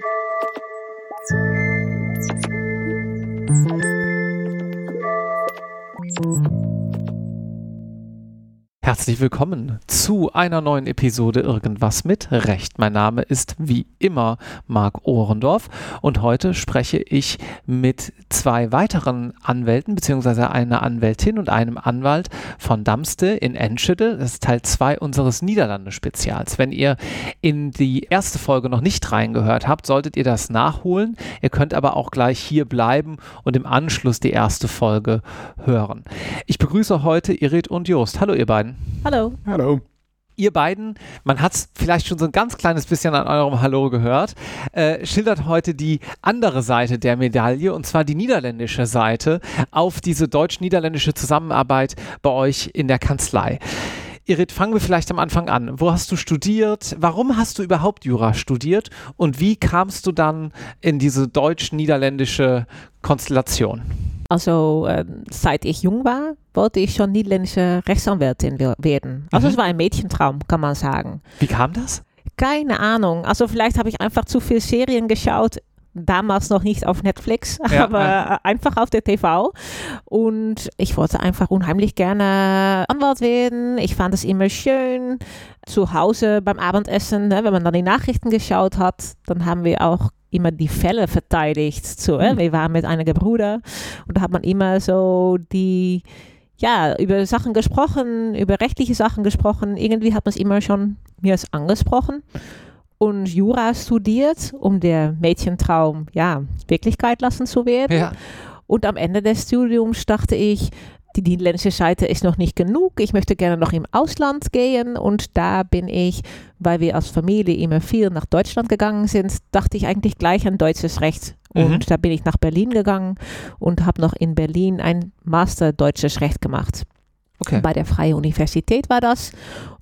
thank mm-hmm. you Herzlich willkommen zu einer neuen Episode Irgendwas mit Recht. Mein Name ist wie immer Marc Ohrendorf und heute spreche ich mit zwei weiteren Anwälten beziehungsweise einer Anwältin und einem Anwalt von Damste in Enschede. Das ist Teil 2 unseres Niederlande-Spezials. Wenn ihr in die erste Folge noch nicht reingehört habt, solltet ihr das nachholen. Ihr könnt aber auch gleich hier bleiben und im Anschluss die erste Folge hören. Ich begrüße heute Irit und Jost. Hallo ihr beiden. Hallo. Hallo. Ihr beiden, man hat es vielleicht schon so ein ganz kleines bisschen an eurem Hallo gehört, äh, schildert heute die andere Seite der Medaille und zwar die niederländische Seite auf diese deutsch-niederländische Zusammenarbeit bei euch in der Kanzlei. Irit, fangen wir vielleicht am Anfang an. Wo hast du studiert? Warum hast du überhaupt Jura studiert? Und wie kamst du dann in diese deutsch-niederländische Konstellation? Also äh, seit ich jung war, wollte ich schon niederländische Rechtsanwältin werden. Also mhm. es war ein Mädchentraum, kann man sagen. Wie kam das? Keine Ahnung. Also vielleicht habe ich einfach zu viele Serien geschaut. Damals noch nicht auf Netflix, ja, aber ja. einfach auf der TV. Und ich wollte einfach unheimlich gerne Anwalt werden. Ich fand es immer schön. Zu Hause beim Abendessen, ne, wenn man dann die Nachrichten geschaut hat, dann haben wir auch immer die Fälle verteidigt. So, mhm. Wir waren mit einigen Brüdern und da hat man immer so die, ja, über Sachen gesprochen, über rechtliche Sachen gesprochen. Irgendwie hat man es immer schon mir angesprochen und Jura studiert, um der Mädchentraum, ja, Wirklichkeit lassen zu werden. Ja. Und am Ende des Studiums dachte ich, die niederländische Seite ist noch nicht genug. Ich möchte gerne noch im Ausland gehen und da bin ich, weil wir als Familie immer viel nach Deutschland gegangen sind, dachte ich eigentlich gleich an deutsches Recht. Und mhm. da bin ich nach Berlin gegangen und habe noch in Berlin ein Master deutsches Recht gemacht. Okay. Bei der Freien Universität war das.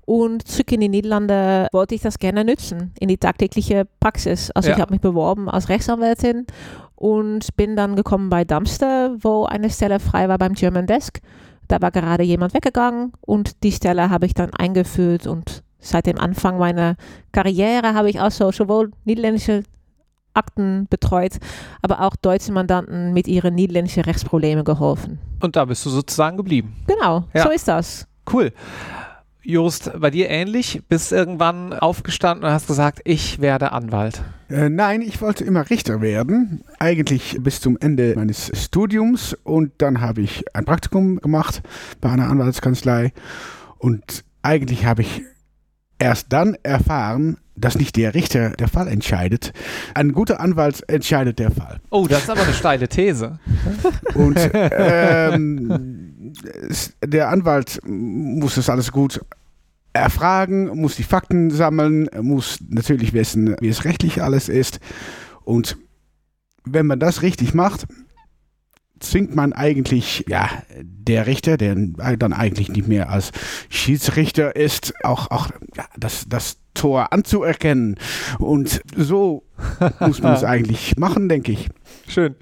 Und zurück in die Niederlande wollte ich das gerne nutzen, in die tagtägliche Praxis. Also ja. ich habe mich beworben als Rechtsanwältin und bin dann gekommen bei Damster, wo eine Stelle frei war beim German Desk. Da war gerade jemand weggegangen und die Stelle habe ich dann eingeführt und seit dem Anfang meiner Karriere habe ich also sowohl niederländische Akten betreut, aber auch deutsche Mandanten mit ihren niederländischen Rechtsproblemen geholfen. Und da bist du sozusagen geblieben. Genau, ja. so ist das. Cool. Just, bei dir ähnlich? Bist irgendwann aufgestanden und hast gesagt, ich werde Anwalt? Äh, nein, ich wollte immer Richter werden. Eigentlich bis zum Ende meines Studiums. Und dann habe ich ein Praktikum gemacht bei einer Anwaltskanzlei. Und eigentlich habe ich erst dann erfahren, dass nicht der Richter der Fall entscheidet. Ein guter Anwalt entscheidet der Fall. Oh, das ist aber eine steile These. Und ähm, der Anwalt muss das alles gut erfragen, muss die Fakten sammeln, muss natürlich wissen, wie es rechtlich alles ist. Und wenn man das richtig macht, zwingt man eigentlich, ja, der Richter, der dann eigentlich nicht mehr als Schiedsrichter ist, auch, auch ja, das, das Tor anzuerkennen. Und so muss man es eigentlich machen, denke ich. Schön.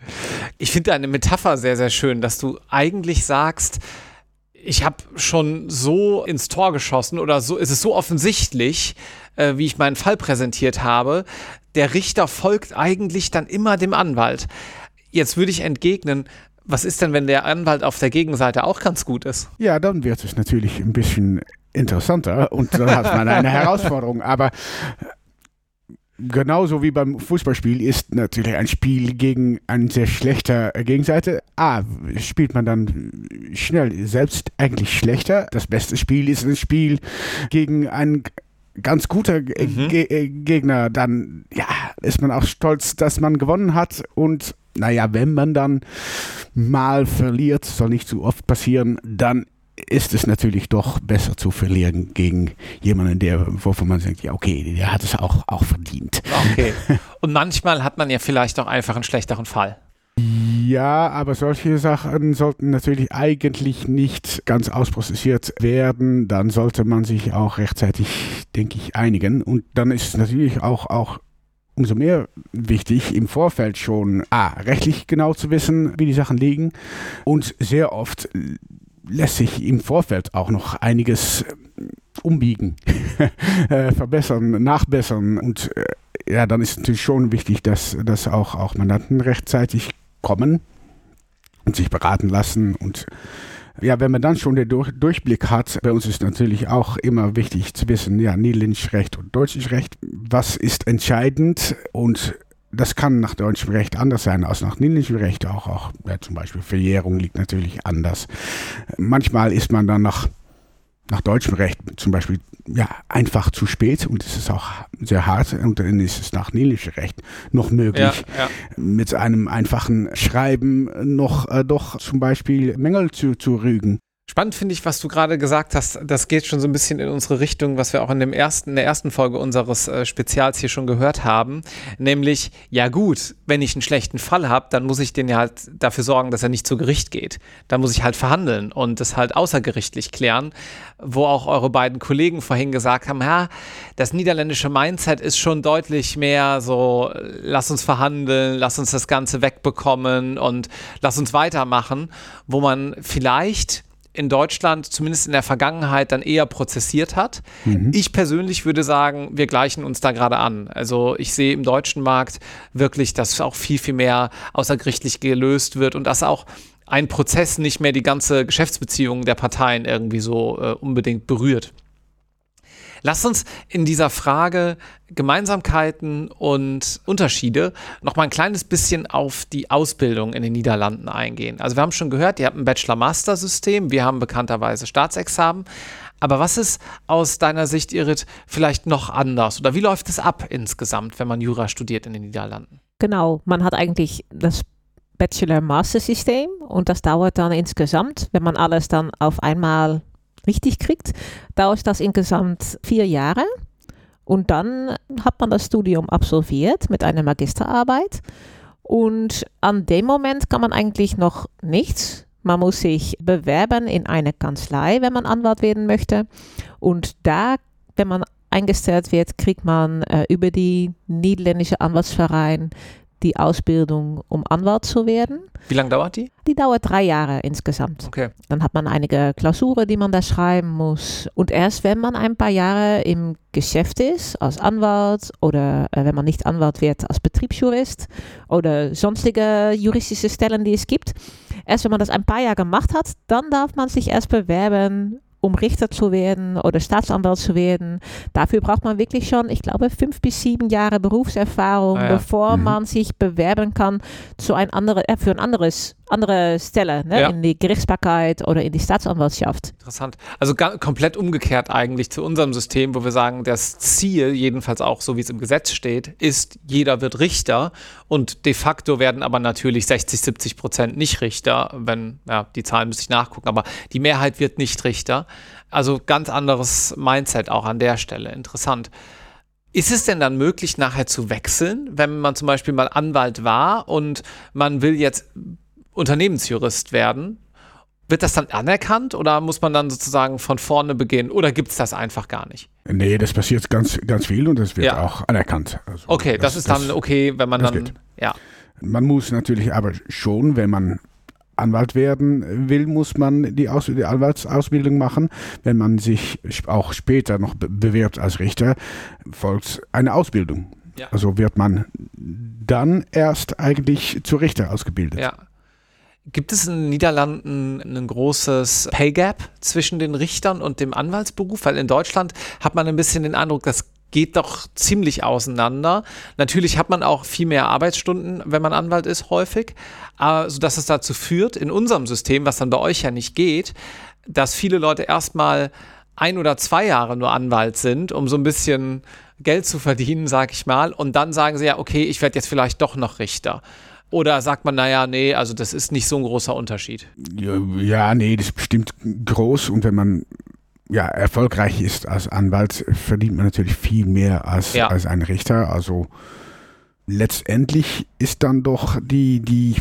Ich finde deine Metapher sehr, sehr schön, dass du eigentlich sagst, ich habe schon so ins Tor geschossen oder so ist es so offensichtlich, äh, wie ich meinen Fall präsentiert habe. Der Richter folgt eigentlich dann immer dem Anwalt. Jetzt würde ich entgegnen, was ist denn, wenn der Anwalt auf der Gegenseite auch ganz gut ist? Ja, dann wird es natürlich ein bisschen interessanter und dann hat man eine Herausforderung. Aber genauso wie beim Fußballspiel ist natürlich ein Spiel gegen eine sehr schlechte Gegenseite. A, spielt man dann schnell selbst eigentlich schlechter. Das beste Spiel ist ein Spiel gegen einen ganz guter mhm. Ge Gegner. Dann ja, ist man auch stolz, dass man gewonnen hat und naja, wenn man dann mal verliert, soll nicht zu oft passieren, dann ist es natürlich doch besser zu verlieren gegen jemanden, der, wovon man sagt, ja, okay, der hat es auch, auch verdient. Okay. Und manchmal hat man ja vielleicht auch einfach einen schlechteren Fall. Ja, aber solche Sachen sollten natürlich eigentlich nicht ganz ausprozessiert werden. Dann sollte man sich auch rechtzeitig, denke ich, einigen. Und dann ist es natürlich auch, auch umso mehr wichtig, im Vorfeld schon A, rechtlich genau zu wissen, wie die Sachen liegen. Und sehr oft lässt sich im Vorfeld auch noch einiges umbiegen, äh, verbessern, nachbessern. Und äh, ja, dann ist natürlich schon wichtig, dass, dass auch, auch Mandanten rechtzeitig kommen und sich beraten lassen. Und ja, wenn man dann schon den Durch Durchblick hat, bei uns ist natürlich auch immer wichtig zu wissen, ja, niederländisches Recht und deutsches Recht, was ist entscheidend und das kann nach deutschem Recht anders sein als nach niederländischem Recht auch. auch ja, zum Beispiel Verjährung liegt natürlich anders. Manchmal ist man dann nach nach deutschem Recht zum Beispiel ja, einfach zu spät und es ist auch sehr hart und dann ist es nach niederländischem Recht noch möglich, ja, ja. mit einem einfachen Schreiben noch äh, doch zum Beispiel Mängel zu, zu rügen. Spannend finde ich, was du gerade gesagt hast. Das geht schon so ein bisschen in unsere Richtung, was wir auch in, dem ersten, in der ersten Folge unseres äh, Spezials hier schon gehört haben. Nämlich, ja gut, wenn ich einen schlechten Fall habe, dann muss ich den ja halt dafür sorgen, dass er nicht zu Gericht geht. Da muss ich halt verhandeln und das halt außergerichtlich klären, wo auch eure beiden Kollegen vorhin gesagt haben, ja, das niederländische Mindset ist schon deutlich mehr so, lass uns verhandeln, lass uns das Ganze wegbekommen und lass uns weitermachen, wo man vielleicht in Deutschland zumindest in der Vergangenheit dann eher prozessiert hat. Mhm. Ich persönlich würde sagen, wir gleichen uns da gerade an. Also ich sehe im deutschen Markt wirklich, dass auch viel, viel mehr außergerichtlich gelöst wird und dass auch ein Prozess nicht mehr die ganze Geschäftsbeziehung der Parteien irgendwie so äh, unbedingt berührt. Lass uns in dieser Frage Gemeinsamkeiten und Unterschiede noch mal ein kleines bisschen auf die Ausbildung in den Niederlanden eingehen. Also wir haben schon gehört, ihr habt ein Bachelor-Master-System, wir haben bekannterweise Staatsexamen. Aber was ist aus deiner Sicht, Irit, vielleicht noch anders? Oder wie läuft es ab insgesamt, wenn man Jura studiert in den Niederlanden? Genau, man hat eigentlich das Bachelor-Master-System und das dauert dann insgesamt, wenn man alles dann auf einmal richtig kriegt, dauert das insgesamt vier Jahre. Und dann hat man das Studium absolviert mit einer Magisterarbeit. Und an dem Moment kann man eigentlich noch nichts. Man muss sich bewerben in eine Kanzlei, wenn man Anwalt werden möchte. Und da, wenn man eingestellt wird, kriegt man äh, über die niederländische Anwaltsverein die Ausbildung, um Anwalt zu werden. Wie lange dauert die? Die dauert drei Jahre insgesamt. Okay. Dann hat man einige Klausuren, die man da schreiben muss. Und erst wenn man ein paar Jahre im Geschäft ist, als Anwalt oder äh, wenn man nicht Anwalt wird, als Betriebsjurist oder sonstige juristische Stellen, die es gibt, erst wenn man das ein paar Jahre gemacht hat, dann darf man sich erst bewerben um Richter zu werden oder Staatsanwalt zu werden. Dafür braucht man wirklich schon, ich glaube, fünf bis sieben Jahre Berufserfahrung, ah ja. bevor mhm. man sich bewerben kann zu ein andere, äh, für ein anderes andere Stelle, ne? ja. in die Gerichtsbarkeit oder in die Staatsanwaltschaft. Interessant. Also komplett umgekehrt eigentlich zu unserem System, wo wir sagen, das Ziel, jedenfalls auch so wie es im Gesetz steht, ist, jeder wird Richter und de facto werden aber natürlich 60, 70 Prozent nicht Richter, wenn, ja, die Zahlen müsste ich nachgucken, aber die Mehrheit wird nicht Richter. Also ganz anderes Mindset auch an der Stelle. Interessant. Ist es denn dann möglich, nachher zu wechseln, wenn man zum Beispiel mal Anwalt war und man will jetzt Unternehmensjurist werden? Wird das dann anerkannt oder muss man dann sozusagen von vorne beginnen oder gibt es das einfach gar nicht? Nee, das passiert ganz, ganz viel und das wird ja. auch anerkannt. Also okay, das, das, ist dann okay, wenn man dann. Geht. Ja. Man muss natürlich aber schon, wenn man Anwalt werden will, muss man die, Aus die Anwaltsausbildung machen. Wenn man sich auch später noch bewirbt als Richter, folgt eine Ausbildung. Ja. Also wird man dann erst eigentlich zu Richter ausgebildet. Ja. Gibt es in den Niederlanden ein großes Pay Gap zwischen den Richtern und dem Anwaltsberuf? Weil in Deutschland hat man ein bisschen den Eindruck, das geht doch ziemlich auseinander. Natürlich hat man auch viel mehr Arbeitsstunden, wenn man Anwalt ist, häufig, äh, sodass es dazu führt, in unserem System, was dann bei euch ja nicht geht, dass viele Leute erstmal ein oder zwei Jahre nur Anwalt sind, um so ein bisschen Geld zu verdienen, sag ich mal, und dann sagen sie ja, okay, ich werde jetzt vielleicht doch noch Richter. Oder sagt man, naja, nee, also das ist nicht so ein großer Unterschied? Ja, nee, das ist bestimmt groß. Und wenn man ja, erfolgreich ist als Anwalt, verdient man natürlich viel mehr als, ja. als ein Richter. Also letztendlich ist dann doch die, die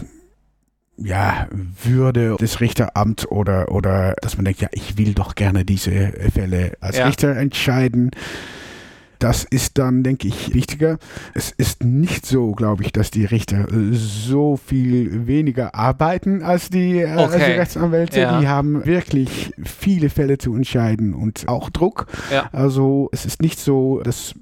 ja, Würde des Richteramts oder, oder dass man denkt, ja, ich will doch gerne diese Fälle als ja. Richter entscheiden Das ist dann, denke ich, wichtiger. Es ist nicht so, glaube ich, dass die Richter so viel weniger arbeiten als die, äh, als die Rechtsanwälte. Ja. Die haben wirklich viele Fälle zu entscheiden und auch Druck. Ja. Also es ist nicht so, dass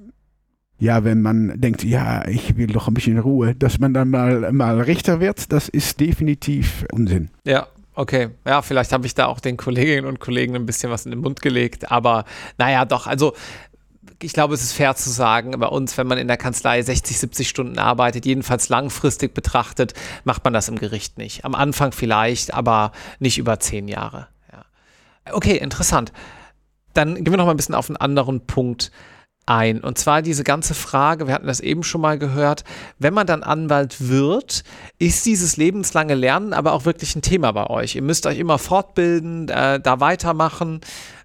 ja, wenn man denkt, ja, ich will doch ein bisschen Ruhe, dass man dann mal, mal Richter wird, das ist definitiv Unsinn. Ja, Okay, ja, vielleicht habe ich da auch den Kolleginnen und Kollegen ein bisschen was in den Mund gelegt, aber naja, doch, also ich glaube, es ist fair zu sagen, bei uns, wenn man in der Kanzlei 60, 70 Stunden arbeitet, jedenfalls langfristig betrachtet, macht man das im Gericht nicht. Am Anfang vielleicht, aber nicht über zehn Jahre. Ja. Okay, interessant. Dann gehen wir noch mal ein bisschen auf einen anderen Punkt ein. Und zwar diese ganze Frage, wir hatten das eben schon mal gehört, wenn man dann Anwalt wird, ist dieses lebenslange Lernen aber auch wirklich ein Thema bei euch. Ihr müsst euch immer fortbilden, äh, da weitermachen.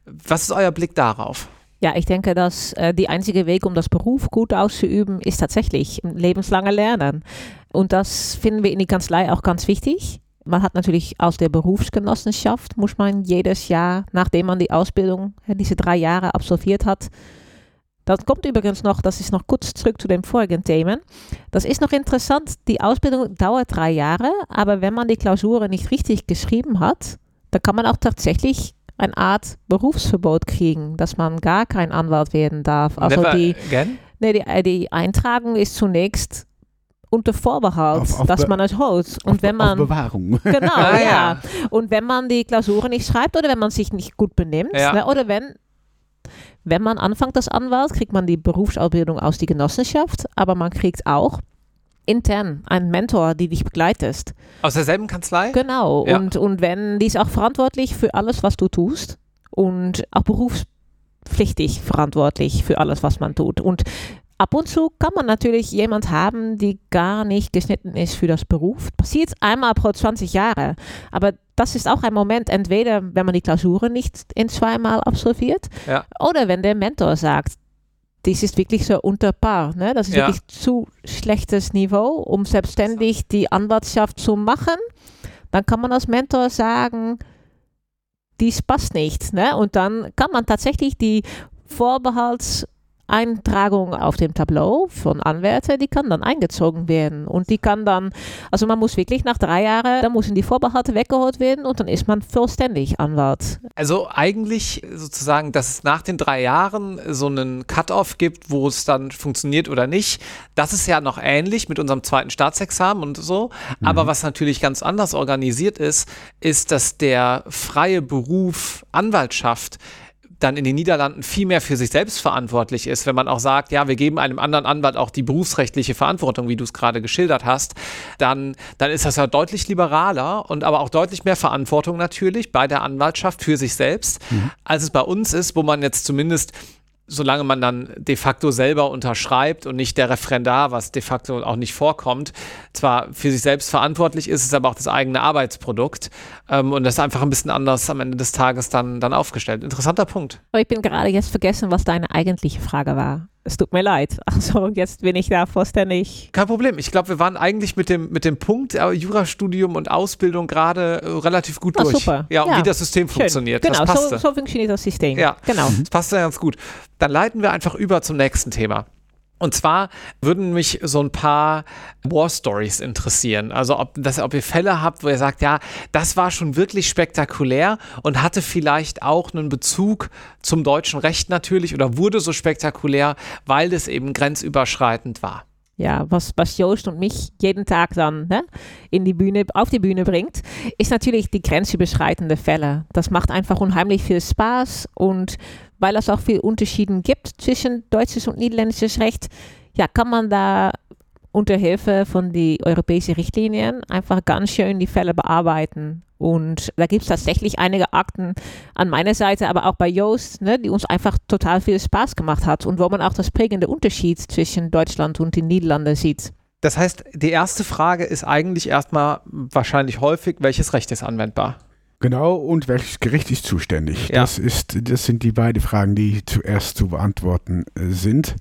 Was ist euer Blick darauf? Ja, ich denke, dass äh, die einzige Weg, um das Beruf gut auszuüben, ist tatsächlich lebenslange Lernen. Und das finden wir in die Kanzlei auch ganz wichtig. Man hat natürlich aus der Berufsgenossenschaft, muss man jedes Jahr, nachdem man die Ausbildung, diese drei Jahre absolviert hat, das kommt übrigens noch, das ist noch kurz zurück zu den vorigen Themen. Das ist noch interessant, die Ausbildung dauert drei Jahre, aber wenn man die Klausuren nicht richtig geschrieben hat, dann kann man auch tatsächlich eine Art Berufsverbot kriegen, dass man gar kein Anwalt werden darf. Also Never die, nee, die, äh, die Eintragung ist zunächst unter Vorbehalt, auf, auf dass man es holt. Und auf, wenn man Bewahrung. Genau, ah, ja. ja. Und wenn man die Klausuren nicht schreibt oder wenn man sich nicht gut benimmt, ja. ne, oder wenn wenn man anfängt als Anwalt, kriegt man die Berufsausbildung aus der Genossenschaft, aber man kriegt auch intern einen Mentor, die dich begleitet. Aus derselben Kanzlei? Genau. Ja. Und, und wenn, die ist auch verantwortlich für alles, was du tust und auch berufspflichtig verantwortlich für alles, was man tut. Und ab und zu kann man natürlich jemand haben, die gar nicht geschnitten ist für das Beruf. Passiert einmal pro 20 Jahre. Aber das ist auch ein Moment, entweder wenn man die Klausuren nicht in zweimal absolviert ja. oder wenn der Mentor sagt, dies ist wirklich so unter Paar. Ne? Das ist ja. wirklich zu schlechtes Niveau, um selbstständig die Anwaltschaft zu machen. Dann kann man als Mentor sagen, dies passt nicht. Ne? Und dann kann man tatsächlich die Vorbehalts- Eintragung auf dem Tableau von Anwärter, die kann dann eingezogen werden. Und die kann dann, also man muss wirklich nach drei Jahren, dann müssen die Vorbehalte weggeholt werden und dann ist man vollständig Anwalt. Also eigentlich sozusagen, dass es nach den drei Jahren so einen Cut-off gibt, wo es dann funktioniert oder nicht, das ist ja noch ähnlich mit unserem zweiten Staatsexamen und so. Mhm. Aber was natürlich ganz anders organisiert ist, ist, dass der freie Beruf Anwaltschaft dann in den Niederlanden viel mehr für sich selbst verantwortlich ist, wenn man auch sagt, ja, wir geben einem anderen Anwalt auch die berufsrechtliche Verantwortung, wie du es gerade geschildert hast, dann, dann ist das ja deutlich liberaler und aber auch deutlich mehr Verantwortung natürlich bei der Anwaltschaft für sich selbst, mhm. als es bei uns ist, wo man jetzt zumindest solange man dann de facto selber unterschreibt und nicht der Referendar, was de facto auch nicht vorkommt, zwar für sich selbst verantwortlich ist, ist aber auch das eigene Arbeitsprodukt ähm, und das ist einfach ein bisschen anders am Ende des Tages dann, dann aufgestellt. Interessanter Punkt. Aber ich bin gerade jetzt vergessen, was deine eigentliche Frage war. Es tut mir leid. Also jetzt bin ich da vollständig. Kein Problem. Ich glaube, wir waren eigentlich mit dem, mit dem Punkt äh, Jurastudium und Ausbildung gerade äh, relativ gut oh, durch. Super. Ja, und ja. wie das System Schön. funktioniert. Genau, so, so, funktioniert das System. Ja, genau. Das passt ja ganz gut. Dann leiten wir einfach über zum nächsten Thema. Und zwar würden mich so ein paar War Stories interessieren. Also ob, das, ob ihr Fälle habt, wo ihr sagt, ja, das war schon wirklich spektakulär und hatte vielleicht auch einen Bezug zum deutschen Recht natürlich oder wurde so spektakulär, weil es eben grenzüberschreitend war. Ja, was, was Joost und mich jeden Tag dann ne, in die Bühne, auf die Bühne bringt, ist natürlich die grenzüberschreitende Fälle. Das macht einfach unheimlich viel Spaß und weil es auch viel Unterschieden gibt zwischen deutsches und niederländisches Recht, ja, kann man da unter Hilfe von den europäischen Richtlinien einfach ganz schön die Fälle bearbeiten. Und da gibt es tatsächlich einige Akten an meiner Seite, aber auch bei Joost, ne, die uns einfach total viel Spaß gemacht hat und wo man auch das prägende Unterschied zwischen Deutschland und den Niederlanden sieht. Das heißt, die erste Frage ist eigentlich erstmal wahrscheinlich häufig, welches Recht ist anwendbar? Genau, und welches Gericht ist zuständig? Ja. Das, ist, das sind die beiden Fragen, die zuerst zu beantworten äh, sind.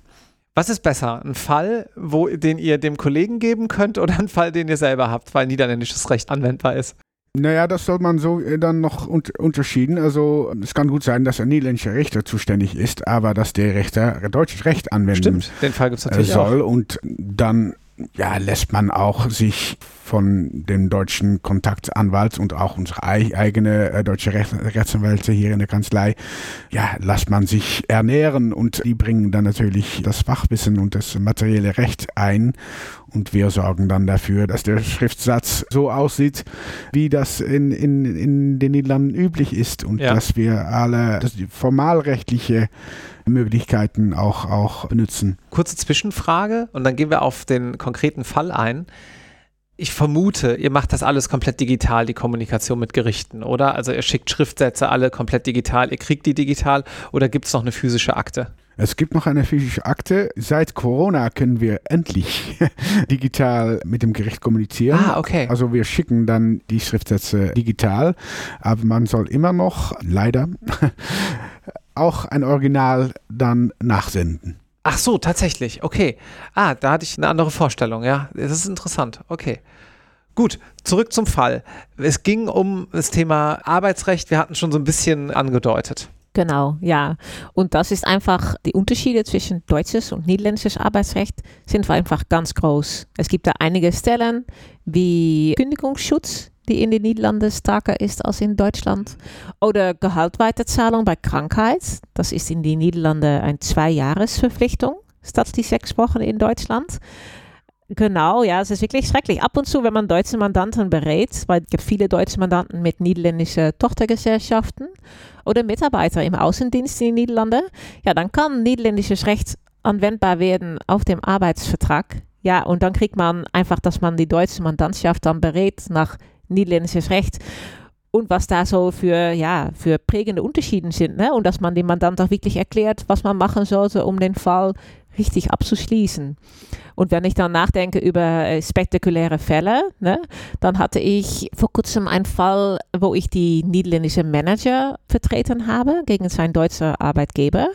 Was ist besser? Ein Fall, wo, den ihr dem Kollegen geben könnt oder ein Fall, den ihr selber habt, weil niederländisches Recht anwendbar ist? Naja, das soll man so äh, dann noch un unterschieden. Also es kann gut sein, dass ein niederländischer Richter zuständig ist, aber dass der Richter deutsches Recht anwenden Stimmt, den Fall gibt's natürlich soll. auch. Und dann ja, lässt man auch sich von dem deutschen Kontaktanwalt und auch unsere eigene äh, deutsche Recht Rechtsanwälte hier in der Kanzlei, ja, lässt man sich ernähren und die bringen dann natürlich das Fachwissen und das materielle Recht ein und wir sorgen dann dafür, dass der Schriftsatz so aussieht, wie das in, in, in den Niederlanden üblich ist und Ja. dass wir alle dass formalrechtliche Möglichkeiten auch, auch benutzen. Kurze Zwischenfrage und dann gehen wir auf den konkreten Fall ein. Ich vermute, ihr macht das alles komplett digital, die Kommunikation mit Gerichten, oder? Also ihr schickt Schriftsätze alle komplett digital, ihr kriegt die digital oder gibt es noch eine physische Akte? Es gibt noch eine physische Akte. Seit Corona können wir endlich digital mit dem Gericht kommunizieren. Ah, okay. Also wir schicken dann die Schriftsätze digital, aber man soll immer noch, leider, auch ein Original dann nachsenden. Ach so, tatsächlich. Okay. Ah, da hatte ich eine andere Vorstellung. Ja, das ist interessant. Okay. Gut, zurück zum Fall. Es ging um das Thema Arbeitsrecht. Wir hatten schon so ein bisschen angedeutet. Genau, ja. Und das ist einfach, die Unterschiede zwischen deutsches und niederländisches Arbeitsrecht sind einfach ganz groß. Es gibt da einige Stellen wie Kündigungsschutz, die in den Niederlanden stärker ist als in Deutschland. Oder Gehaltweiterzahlung bei Krankheit. Das ist in den Niederlanden eine Zwei-Jahres-Verpflichtung statt die sechs Wochen in Deutschland. Genau, ja, es ist wirklich schrecklich. Ab und zu, wenn man deutsche Mandanten berät, weil es gibt viele deutsche Mandanten mit niederländischen Tochtergesellschaften oder Mitarbeiter im Außendienst in den Niederlanden, ja, dann kann niederländisches Recht anwendbar werden auf dem Arbeitsvertrag. Ja, und dann kriegt man einfach, dass man die deutsche Mandantschaft dann berät nach niederländisches Recht und was da so für, ja, für prägende Unterschiede sind. Ne? Und dass man dem Mandant auch wirklich erklärt, was man machen sollte, um den Fall richtig abzuschließen. Und wenn ich dann nachdenke über äh, spektakuläre Fälle, ne, dann hatte ich vor kurzem einen Fall, wo ich die niederländische Manager vertreten habe gegen seinen deutschen Arbeitgeber.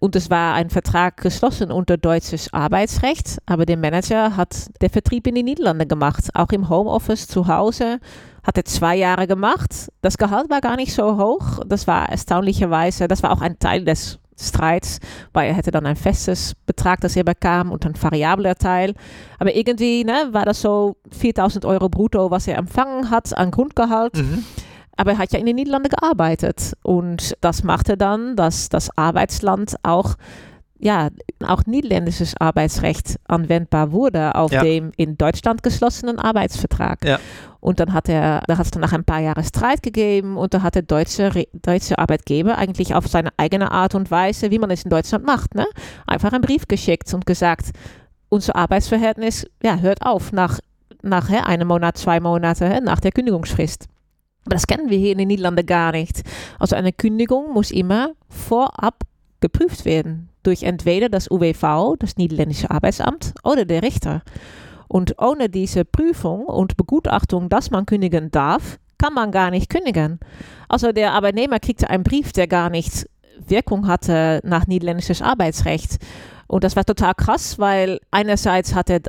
Und es war ein Vertrag geschlossen unter deutsches Arbeitsrecht, aber der Manager hat den Vertrieb in die Niederlande gemacht, auch im Homeoffice zu Hause. Hat er zwei Jahre gemacht. Das Gehalt war gar nicht so hoch. Das war erstaunlicherweise, das war auch ein Teil des Streits, weil er hätte dann ein festes Betrag, das er bekam und ein variabler Teil. Aber irgendwie ne, war das so 4000 Euro brutto, was er empfangen hat an Grundgehalt. Mhm. Aber er hat ja in den Niederlanden gearbeitet und das machte dann, dass das Arbeitsland auch ja, auch niederländisches Arbeitsrecht anwendbar wurde auf Ja. dem in Deutschland geschlossenen Arbeitsvertrag. Ja. Und dann hat er, da hat es dann nach ein paar Jahren Streit gegeben und da hat der deutsche, deutsche Arbeitgeber eigentlich auf seine eigene Art und Weise, wie man es in Deutschland macht, ne, einfach einen Brief geschickt und gesagt, unser Arbeitsverhältnis ja, hört auf nach, nach einem Monat, zwei Monate nach der Kündigungsfrist. Aber das kennen wir hier in den Niederlanden gar nicht. Also eine Kündigung muss immer vorab geprüft werden durch entweder das UWV, das Niederländische Arbeitsamt, oder der Richter. Und ohne diese Prüfung und Begutachtung, dass man kündigen darf, kann man gar nicht kündigen. Also der Arbeitnehmer kriegte einen Brief, der gar nicht Wirkung hatte nach niederländisches Arbeitsrecht. Und das war total krass, weil einerseits hat der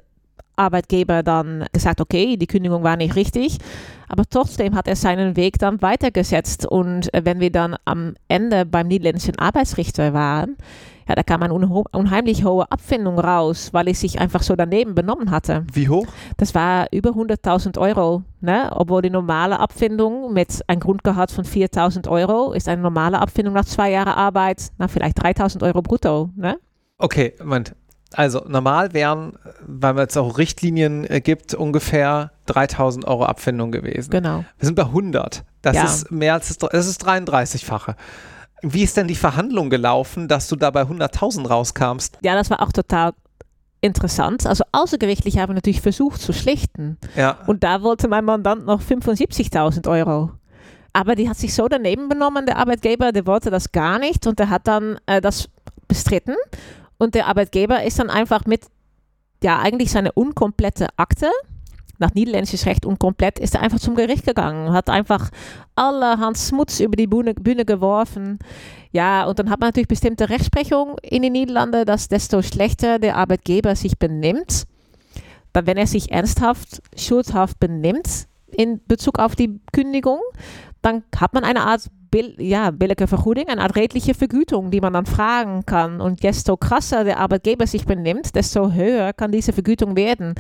Arbeitgeber dann gesagt, okay, die Kündigung war nicht richtig, aber trotzdem hat er seinen Weg dann weitergesetzt. Und äh, wenn wir dann am Ende beim niederländischen Arbeitsrichter waren, ja, da kam eine unheimlich hohe Abfindung raus, weil ich sich einfach so daneben benommen hatte. Wie hoch? Das war über 100.000 Euro, ne? obwohl die normale Abfindung mit einem Grundgehalt von 4.000 Euro ist eine normale Abfindung nach zwei Jahren Arbeit, na vielleicht 3.000 Euro brutto. Ne? Okay, Moment. Also normal wären, weil es auch Richtlinien äh, gibt, ungefähr 3000 Euro Abfindung gewesen. Genau. Wir sind bei 100. Das Ja. ist mehr als das, das ist 33-fache. Wie ist denn die Verhandlung gelaufen, dass du da bei 100.000 rauskamst? Ja, das war auch total interessant. Also außergerichtlich haben wir natürlich versucht zu schlichten. Ja. Und da wollte mein Mandant noch 75.000 Euro. Aber die hat sich so daneben benommen, der Arbeitgeber, der wollte das gar nicht und der hat dann äh, das bestritten. Und der Arbeitgeber ist dann einfach mit, ja, eigentlich seine unkomplette Akte, nach niederländischem Recht unkomplett, ist er einfach zum Gericht gegangen, hat einfach allerhand Schmutz über die Bühne, Bühne geworfen. Ja, und dann hat man natürlich bestimmte Rechtsprechung in den Niederlanden, dass desto schlechter der Arbeitgeber sich benimmt, dann wenn er sich ernsthaft, schuldhaft benimmt, in Bezug auf die Kündigung, dann hat man eine Art bill ja, billige Vergoeding, eine Art redliche Vergütung, die man dann fragen kann. Und desto krasser der Arbeitgeber sich benimmt, desto höher kann diese Vergütung werden.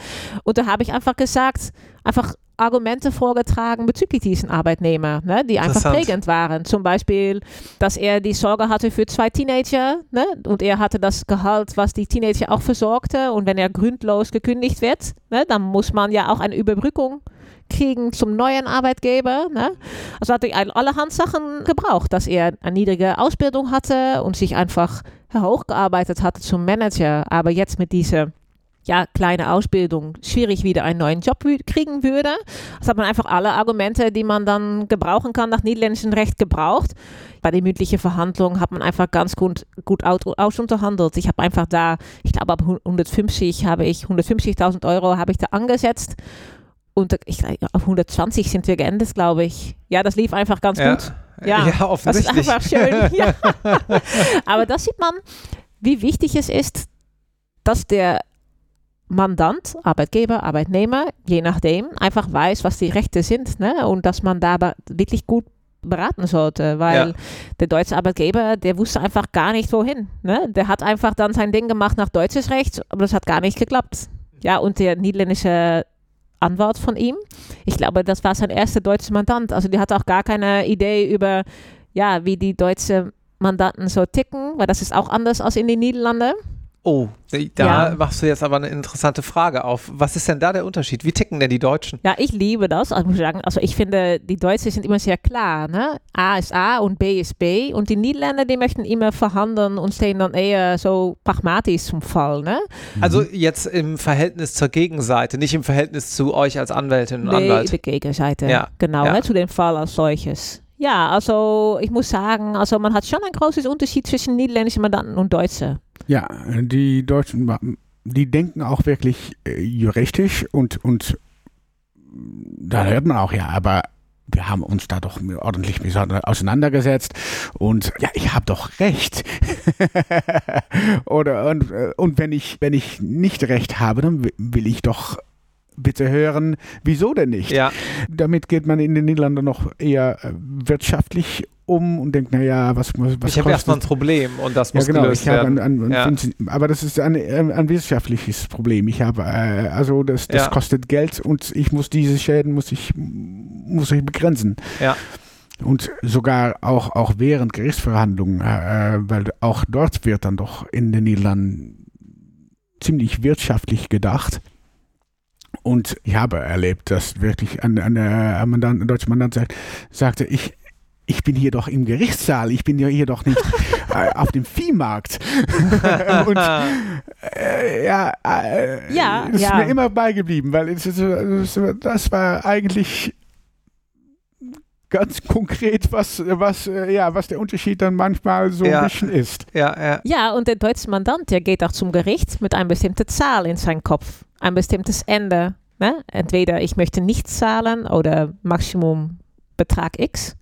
Und da habe ich einfach gesagt, einfach Argumente vorgetragen bezüglich diesen Arbeitnehmer, ne, die einfach prägend waren. Zum Beispiel, dass er die Sorge hatte für zwei Teenager ne, und er hatte das Gehalt, was die Teenager auch versorgte. Und wenn er gründlos gekündigt wird, ne, dann muss man ja auch eine Überbrückung kriegen zum neuen Arbeitgeber. Ne? Also hatte ich allerhand Sachen gebraucht, dass er eine niedrige Ausbildung hatte und sich einfach hochgearbeitet hatte zum Manager, aber jetzt mit dieser ja, kleine Ausbildung schwierig wieder einen neuen Job kriegen würde. Das hat man einfach alle Argumente, die man dann gebrauchen kann, nach niederländischem Recht gebraucht. Bei den mündlichen Verhandlungen hat man einfach ganz gut, gut ausunterhandelt. Ich habe einfach da, ich glaube ab 150 habe ich, 150.000 Euro habe ich da angesetzt und ich, auf 120 sind wir geendet, glaube ich. Ja, das lief einfach ganz ja. gut. Ja, ja offensichtlich. Das ist einfach schön. ja. Aber da sieht man, wie wichtig es ist, dass der Mandant, Arbeitgeber, Arbeitnehmer, je nachdem, einfach weiß, was die Rechte sind ne? und dass man da wirklich gut beraten sollte, weil ja. der deutsche Arbeitgeber, der wusste einfach gar nicht wohin. Ne? Der hat einfach dann sein Ding gemacht nach deutsches Recht, aber das hat gar nicht geklappt. Ja, und der niederländische Anwalt von ihm. Ich glaube, das war sein erster deutscher Mandant. Also die hat auch gar keine Idee über, ja, wie die deutschen Mandanten so ticken, weil das ist auch anders als in den Niederlanden. Oh, da ja. machst du jetzt aber eine interessante Frage auf. Was ist denn da der Unterschied? Wie ticken denn die Deutschen? Ja, ich liebe das. Also, muss ich, sagen, also ich finde, die Deutschen sind immer sehr klar. Ne? A ist A und B ist B. Und die Niederländer, die möchten immer verhandeln und stehen dann eher so pragmatisch zum Fall. Ne? Also jetzt im Verhältnis zur Gegenseite, nicht im Verhältnis zu euch als Anwältin und nee, Anwalt. die Gegenseite. Ja. Genau, ja. Ne? zu dem Fall als solches. Ja, also ich muss sagen, also man hat schon ein großes Unterschied zwischen niederländischen Mandanten und Deutschen. Ja, die Deutschen, die denken auch wirklich äh, juristisch und, und da hört man auch, ja, aber wir haben uns da doch ordentlich auseinandergesetzt und ja, ich habe doch recht. Oder und, äh, und wenn ich wenn ich nicht recht habe, dann will ich doch bitte hören, wieso denn nicht? Ja. Damit geht man in den Niederlanden noch eher äh, wirtschaftlich um und denkt, naja, was muss was Ich habe erstmal ein Problem und das muss ja, genau, gelöst ich werden. Ein, ein, ja. aber das ist ein, ein wirtschaftliches Problem. Ich habe, äh, also das, das ja. kostet Geld und ich muss diese Schäden, muss ich, muss ich begrenzen. Ja. Und sogar auch, auch während Gerichtsverhandlungen, äh, weil auch dort wird dann doch in den Niederlanden ziemlich wirtschaftlich gedacht. Und ich habe erlebt, dass wirklich ein, ein, ein, Mandant, ein deutscher Mandant sagt, sagte, ich, ich bin hier doch im Gerichtssaal, ich bin ja hier doch nicht äh, auf dem Viehmarkt. und äh, ja, äh, ja, das ja. ist mir immer beigeblieben, weil es, es, das war eigentlich ganz konkret, was, was, äh, ja, was der Unterschied dann manchmal so ja. ein bisschen ist. Ja, ja. ja, und der deutsche Mandant, der geht auch zum Gericht mit einer bestimmten Zahl in seinem Kopf, ein bestimmtes Ende. Ne? Entweder ich möchte nichts zahlen oder Maximum Betrag X.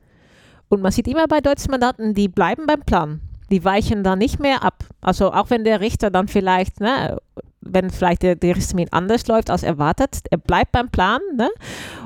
Und man sieht immer bei deutschen Mandanten, die bleiben beim Plan. Die weichen da nicht mehr ab. Also auch wenn der Richter dann vielleicht, ne, wenn vielleicht der, der Termin anders läuft als erwartet, er bleibt beim Plan. Ne?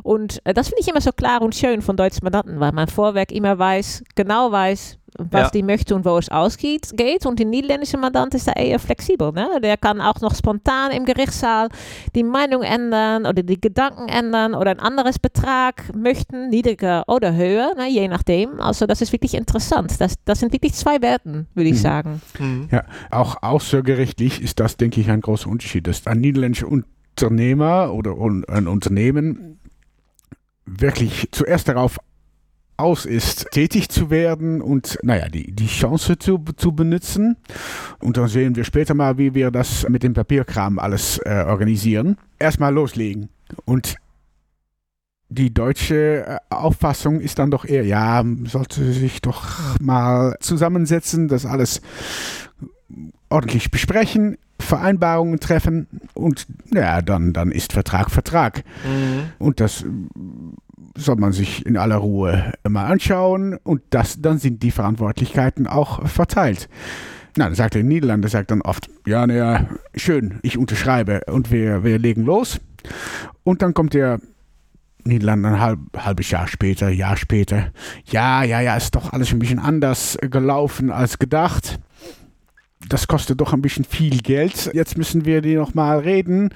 Und äh, das finde ich immer so klar und schön von deutschen Mandanten, weil man vorweg immer weiß, genau weiß, was ja. die möchte und wo es ausgeht. Geht. Und die niederländische Mandant ist da eher flexibel. Ne? Der kann auch noch spontan im Gerichtssaal die Meinung ändern oder die Gedanken ändern oder ein anderes Betrag möchten, niedriger oder höher, ne? je nachdem. Also das ist wirklich interessant. Das, das sind wirklich zwei Werten, würde ich mhm. sagen. Mhm. Ja, auch außergerichtlich ist das, denke ich, ein großer Unterschied. Dass ein niederländischer Unternehmer oder ein Unternehmen wirklich zuerst darauf aus ist, tätig zu werden und naja, die, die Chance zu, zu benutzen. Und dann sehen wir später mal, wie wir das mit dem Papierkram alles äh, organisieren. Erstmal loslegen. Und die deutsche äh, Auffassung ist dann doch eher, ja, sollte sich doch mal zusammensetzen, das alles ordentlich besprechen, Vereinbarungen treffen und ja, dann, dann ist Vertrag Vertrag. Mhm. Und das soll man sich in aller Ruhe mal anschauen und das, dann sind die Verantwortlichkeiten auch verteilt. Na, dann sagt der Niederlande sagt dann oft, ja, naja, schön, ich unterschreibe und wir, wir legen los. Und dann kommt der Niederlande ein halb, halbes Jahr später, Jahr später. Ja, ja, ja, ist doch alles ein bisschen anders gelaufen als gedacht das kostet doch ein bisschen viel Geld. Jetzt müssen wir die nochmal reden.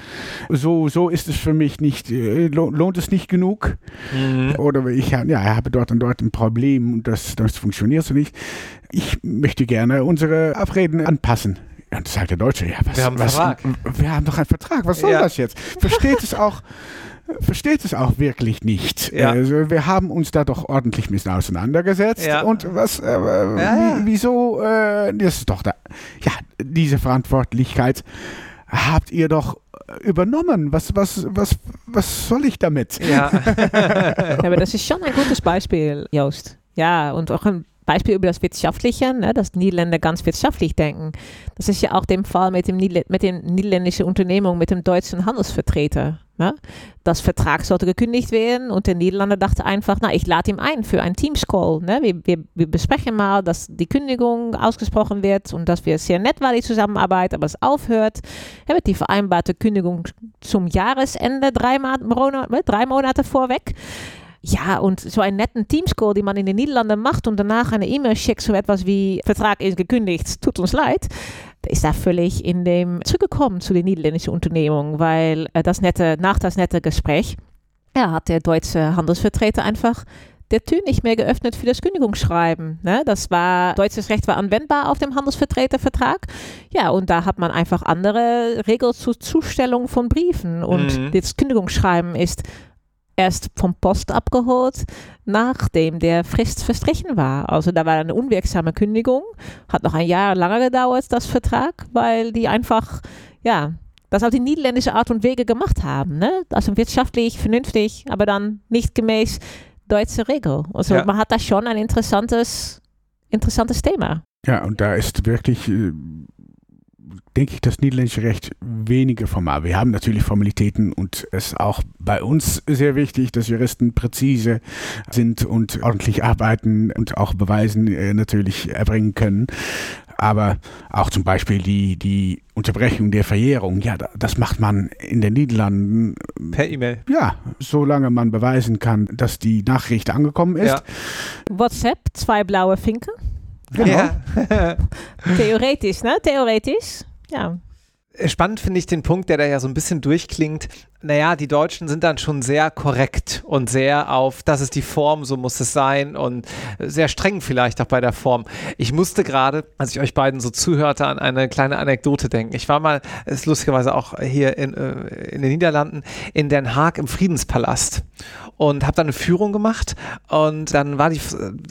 So, so ist es für mich nicht, äh, lohnt es nicht genug. Mhm. Oder ich ja, habe dort und dort ein Problem und das, das funktioniert so nicht. Ich möchte gerne unsere Abreden anpassen. Und sagt der Deutsche, ja, was, wir haben was, Vertrag. Wir haben doch einen Vertrag, was soll ja. das jetzt? Versteht es auch versteht es auch wirklich nicht. Ja. Also wir haben uns da doch ordentlich ein bisschen auseinandergesetzt. Ja. Und was, äh, ja, wieso, äh, das ist doch da, ja, diese Verantwortlichkeit habt ihr doch übernommen. Was, was, was, was soll ich damit? Ja. aber das ist schon ein gutes Beispiel, Joost. Ja, und auch ein Beispiel über das Wirtschaftliche, ne, dass Niederländer ganz wirtschaftlich denken. Das ist ja auch der Fall mit, dem Niederl mit den niederländischen Unternehmungen, mit dem deutschen Handelsvertreter. Ne? Das Vertrag sollte gekündigt werden und der Niederländer dachte einfach, na, ich lade ihm ein für einen Teams-Call. Ne? Wir, wir, wir, besprechen mal, dass die Kündigung ausgesprochen wird und dass wir sehr nett war, die Zusammenarbeit, aber es aufhört. Er wird die vereinbarte Kündigung zum Jahresende drei, Monate, drei Monate vorweg. Ja, und so einen netten Teamscall, die man in den Niederlanden macht und danach eine E-Mail schickt, so etwas wie Vertrag ist gekündigt, tut uns leid ist da völlig in dem zurückgekommen zu den niederländischen Unternehmungen, weil äh, das nette, nach das nette Gespräch ja, hat der deutsche Handelsvertreter einfach der Tür nicht mehr geöffnet für das Kündigungsschreiben. Ne? Das war, deutsches Recht war anwendbar auf dem Handelsvertretervertrag. Ja, und da hat man einfach andere Regeln zur Zustellung von Briefen. Und mhm. das Kündigungsschreiben ist erst vom Post abgeholt, nachdem der Frist verstrichen war. Also da war eine unwirksame Kündigung, hat noch ein Jahr länger gedauert, das Vertrag, weil die einfach, ja, das auf die niederländische Art und Wege gemacht haben. Ne? Also wirtschaftlich, vernünftig, aber dann nicht gemäß deutscher Regel. Also ja. man hat da schon ein interessantes, interessantes Thema. Ja, und da ist wirklich äh, denke ich, das niederländische Recht weniger formal. Wir haben natürlich Formalitäten und es ist auch bei uns sehr wichtig, dass Juristen präzise sind und ordentlich arbeiten und auch Beweisen äh, natürlich erbringen können. Aber auch zum Beispiel die, die Unterbrechung der Verjährung, ja, das macht man in den Niederlanden. Per E-Mail. Ja, solange man beweisen kann, dass die Nachricht angekommen ist. Ja. WhatsApp, zwei blaue Finken. Genau. Ja. Theoretisch, ne? Theoretisch ja. Spannend finde ich den Punkt, der da ja so ein bisschen durchklingt. Naja, die Deutschen sind dann schon sehr korrekt und sehr auf, das ist die Form, so muss es sein und sehr streng vielleicht auch bei der Form. Ich musste gerade, als ich euch beiden so zuhörte, an eine kleine Anekdote denken. Ich war mal, ist lustigerweise auch hier in, äh, in den Niederlanden, in Den Haag im Friedenspalast und habe dann eine Führung gemacht und dann war die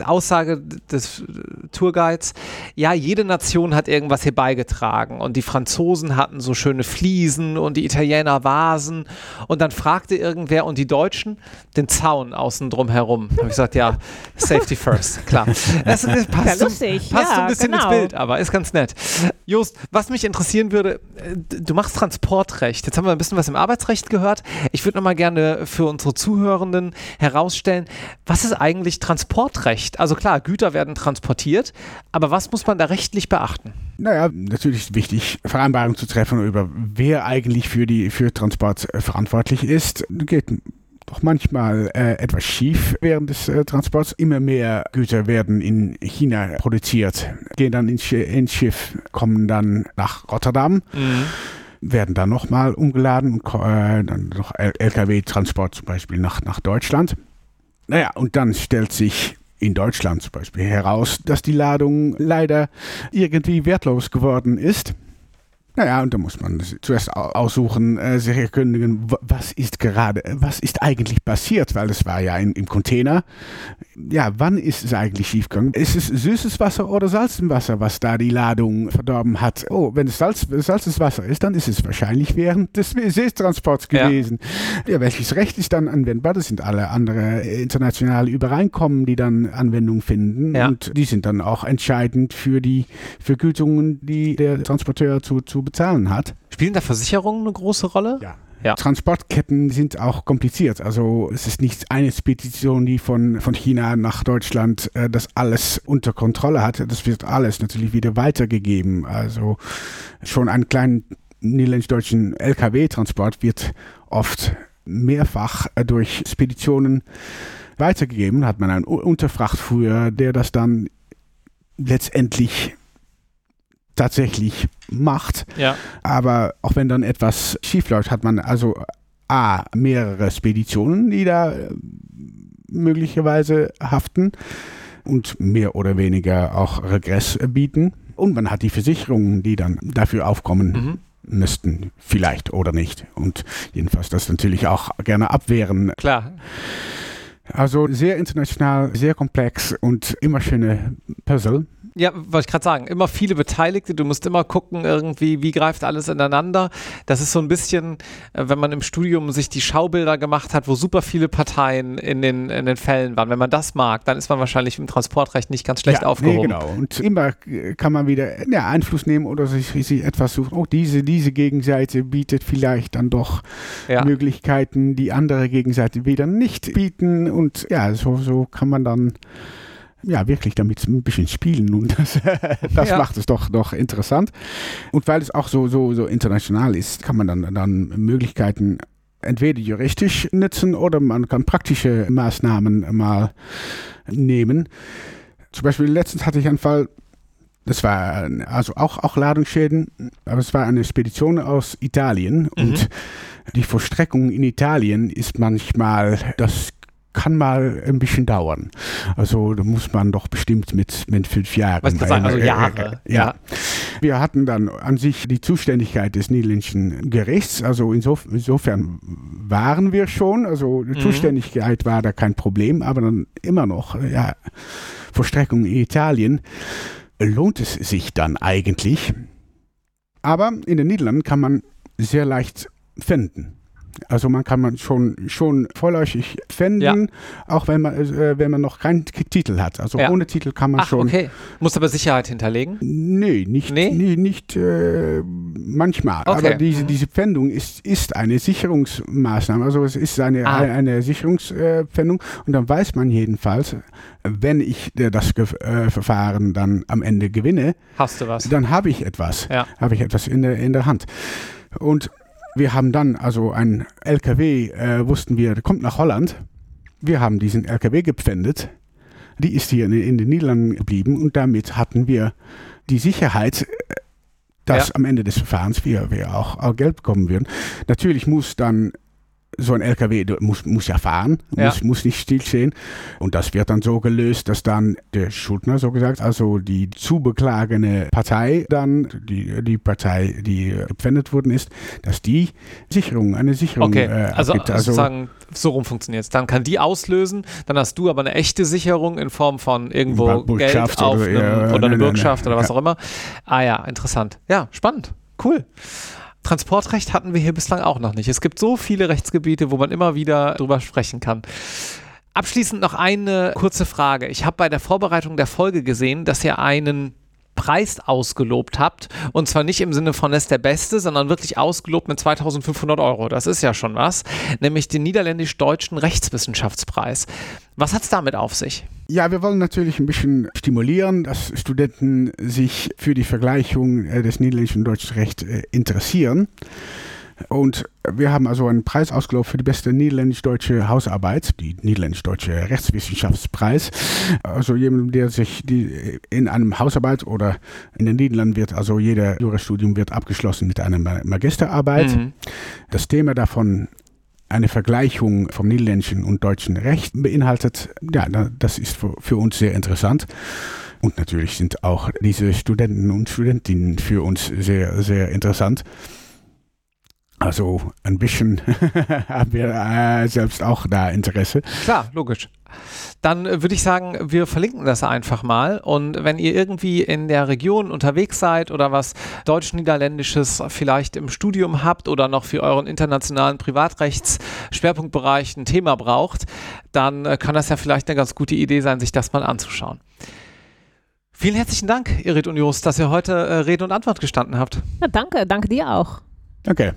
Aussage des Tourguides, ja, jede Nation hat irgendwas hier beigetragen und die Franzosen hatten so schöne Fliesen und die Italiener Vasen und dann fragte irgendwer und die Deutschen den Zaun außen drum herum. Da habe ich gesagt, ja, Safety first, klar. Das, das passt, ja, lustig. So, passt ja, so ein bisschen genau. ins Bild, aber ist ganz nett. Jost, was mich interessieren würde, du machst Transportrecht. Jetzt haben wir ein bisschen was im Arbeitsrecht gehört. Ich würde nochmal gerne für unsere Zuhörenden herausstellen, was ist eigentlich Transportrecht? Also klar, Güter werden transportiert, aber was muss man da rechtlich beachten? Naja, natürlich ist wichtig, Vereinbarungen zu treffen über wer eigentlich für die für Transport äh, verantwortlich ist. Geht doch manchmal äh, etwas schief während des äh, Transports. Immer mehr Güter werden in China produziert, gehen dann ins, ins Schiff, kommen dann nach Rotterdam. Mhm werden dann nochmal umgeladen und äh, dann noch Lkw-Transport zum Beispiel nach, nach Deutschland. Naja, und dann stellt sich in Deutschland zum Beispiel heraus, dass die Ladung leider irgendwie wertlos geworden ist. Naja, und da muss man zuerst aussuchen, äh, sich erkündigen, was ist gerade, was ist eigentlich passiert, weil es war ja in, im Container. Ja, wann ist es eigentlich schiefgegangen? Ist es süßes Wasser oder salzes Wasser, was da die Ladung verdorben hat? Oh, wenn es Salz, salzes Wasser ist, dann ist es wahrscheinlich während des Seetransports gewesen. Ja. ja, welches Recht ist dann anwendbar? Das sind alle andere internationale Übereinkommen, die dann Anwendung finden. Ja. Und die sind dann auch entscheidend für die Vergütungen, die der Transporteur zu, zu bezahlen hat. Spielen da Versicherungen eine große Rolle? Ja. Ja. Transportketten sind auch kompliziert. Also es ist nicht eine Spedition, die von, von China nach Deutschland äh, das alles unter Kontrolle hat. Das wird alles natürlich wieder weitergegeben. Also schon einen kleinen niederländisch-deutschen Lkw-Transport wird oft mehrfach durch Speditionen weitergegeben. Hat man einen Unterfrachtführer, der das dann letztendlich tatsächlich macht. Ja. Aber auch wenn dann etwas schief läuft, hat man also A, mehrere Speditionen, die da äh, möglicherweise haften und mehr oder weniger auch Regress bieten. Und man hat die Versicherungen, die dann dafür aufkommen mhm. müssten, vielleicht oder nicht. Und jedenfalls das natürlich auch gerne abwehren. Klar. Also sehr international, sehr komplex und immer schöne Puzzle. Ja, wollte ich gerade sagen, immer viele Beteiligte, du musst immer gucken, irgendwie, wie greift alles ineinander. Das ist so ein bisschen, äh, wenn man im Studium sich die Schaubilder gemacht hat, wo super viele Parteien in den, in den Fällen waren. Wenn man das mag, dann ist man wahrscheinlich im Transportrecht nicht ganz schlecht ja, aufgehoben. Nee, genau. Und immer kann man wieder ja, Einfluss nehmen oder sich, sich etwas suchen. Oh, diese, diese Gegenseite bietet vielleicht dann doch ja. Möglichkeiten, die andere Gegenseite wieder nicht bieten. Und ja, so, so kann man dann ja, wirklich damit ein bisschen spielen und das, das ja. macht es doch, doch interessant. Und weil es auch so, so, so international ist, kann man dann, dann Möglichkeiten entweder juristisch nutzen oder man kann praktische Maßnahmen mal nehmen. Zum Beispiel letztens hatte ich einen Fall, das war also auch, auch Ladungsschäden, aber es war eine Spedition aus Italien mhm. und die Vollstreckung in Italien ist manchmal das kann mal ein bisschen dauern. Also da muss man doch bestimmt mit, mit fünf Jahren. Was sagen, also Jahre. Äh, ja. ja. Wir hatten dann an sich die Zuständigkeit des niederländischen Gerichts. Also insof insofern waren wir schon. Also die mhm. Zuständigkeit war da kein Problem, aber dann immer noch, ja, Verstreckung in Italien lohnt es sich dann eigentlich. Aber in den Niederlanden kann man sehr leicht finden. Also man kann man schon, schon vorläufig finden, ja. auch wenn man, äh, wenn man noch keinen Titel hat. Also ja. ohne Titel kann man Ach, schon. okay. Muss aber Sicherheit hinterlegen? Nee, nicht, nee? nee nicht äh, manchmal. Okay. Aber diese, mhm. diese Pfändung ist, ist eine Sicherungsmaßnahme. Also es ist eine, ah. eine, eine Sicherungspfändung und dann weiß man jedenfalls, wenn ich das äh, Verfahren dann am Ende gewinne, hast du was? Dann habe ich etwas. Ja. Habe ich etwas in der, in der Hand. Und wir haben dann also ein LKW, äh, wussten wir, der kommt nach Holland. Wir haben diesen LKW gepfändet. Die ist hier in, den Niederlanden geblieben und damit hatten wir die Sicherheit, äh, dass ja. am Ende des Verfahrens wir, wir auch, auch Geld bekommen würden. Natürlich muss dann so ein LKW muss, muss ja fahren, ja. Muss, muss nicht stillstehen. Und das wird dann so gelöst, dass dann der Schuldner, so gesagt, also die zu beklagende Partei, dann die, die Partei, die gepfändet worden ist, dass die Sicherung, eine Sicherung okay. äh, also, also sozusagen so rum funktioniert es. Dann kann die auslösen, dann hast du aber eine echte Sicherung in Form von irgendwo Geld auf oder, einem, ja, oder eine Bürgschaft oder was ja. auch immer. Ah ja, interessant. Ja, spannend. Cool. Transportrecht hatten wir hier bislang auch noch nicht. Es gibt so viele Rechtsgebiete, wo man immer wieder drüber sprechen kann. Abschließend noch eine kurze Frage. Ich habe bei der Vorbereitung der Folge gesehen, dass ihr einen Preis ausgelobt habt. Und zwar nicht im Sinne von, es der Beste, sondern wirklich ausgelobt mit 2500 Euro. Das ist ja schon was. Nämlich den niederländisch-deutschen Rechtswissenschaftspreis. Was hat es damit auf sich? Ja, wir wollen natürlich ein bisschen stimulieren, dass Studenten sich für die Vergleichung äh, des niederländischen und deutschen Rechts äh, interessieren. Und wir haben also einen Preis ausgelobt für die beste niederländisch-deutsche Hausarbeit, die niederländisch-deutsche Rechtswissenschaftspreis. Also jemand, der sich die in einem Hausarbeit oder in den Niederlanden wird, also jeder Jurastudium wird abgeschlossen mit einer Magisterarbeit. Mhm. Das Thema davon eine Vergleichung vom niederländischen und deutschen Recht beinhaltet, ja, das ist für uns sehr interessant. Und natürlich sind auch diese Studenten und Studentinnen für uns sehr, sehr interessant. Also ein bisschen haben wir äh, selbst auch da Interesse. Klar, logisch. Dann äh, würde ich sagen, wir verlinken das einfach mal. Und wenn ihr irgendwie in der Region unterwegs seid oder was Deutsch-Niederländisches vielleicht im Studium habt oder noch für euren internationalen Privatrechts-Schwerpunktbereich ein Thema braucht, dann äh, kann das ja vielleicht eine ganz gute Idee sein, sich das mal anzuschauen. Vielen herzlichen Dank, Irit und Just, dass ihr heute äh, Rede und Antwort gestanden habt. Ja, danke, danke dir auch. Danke.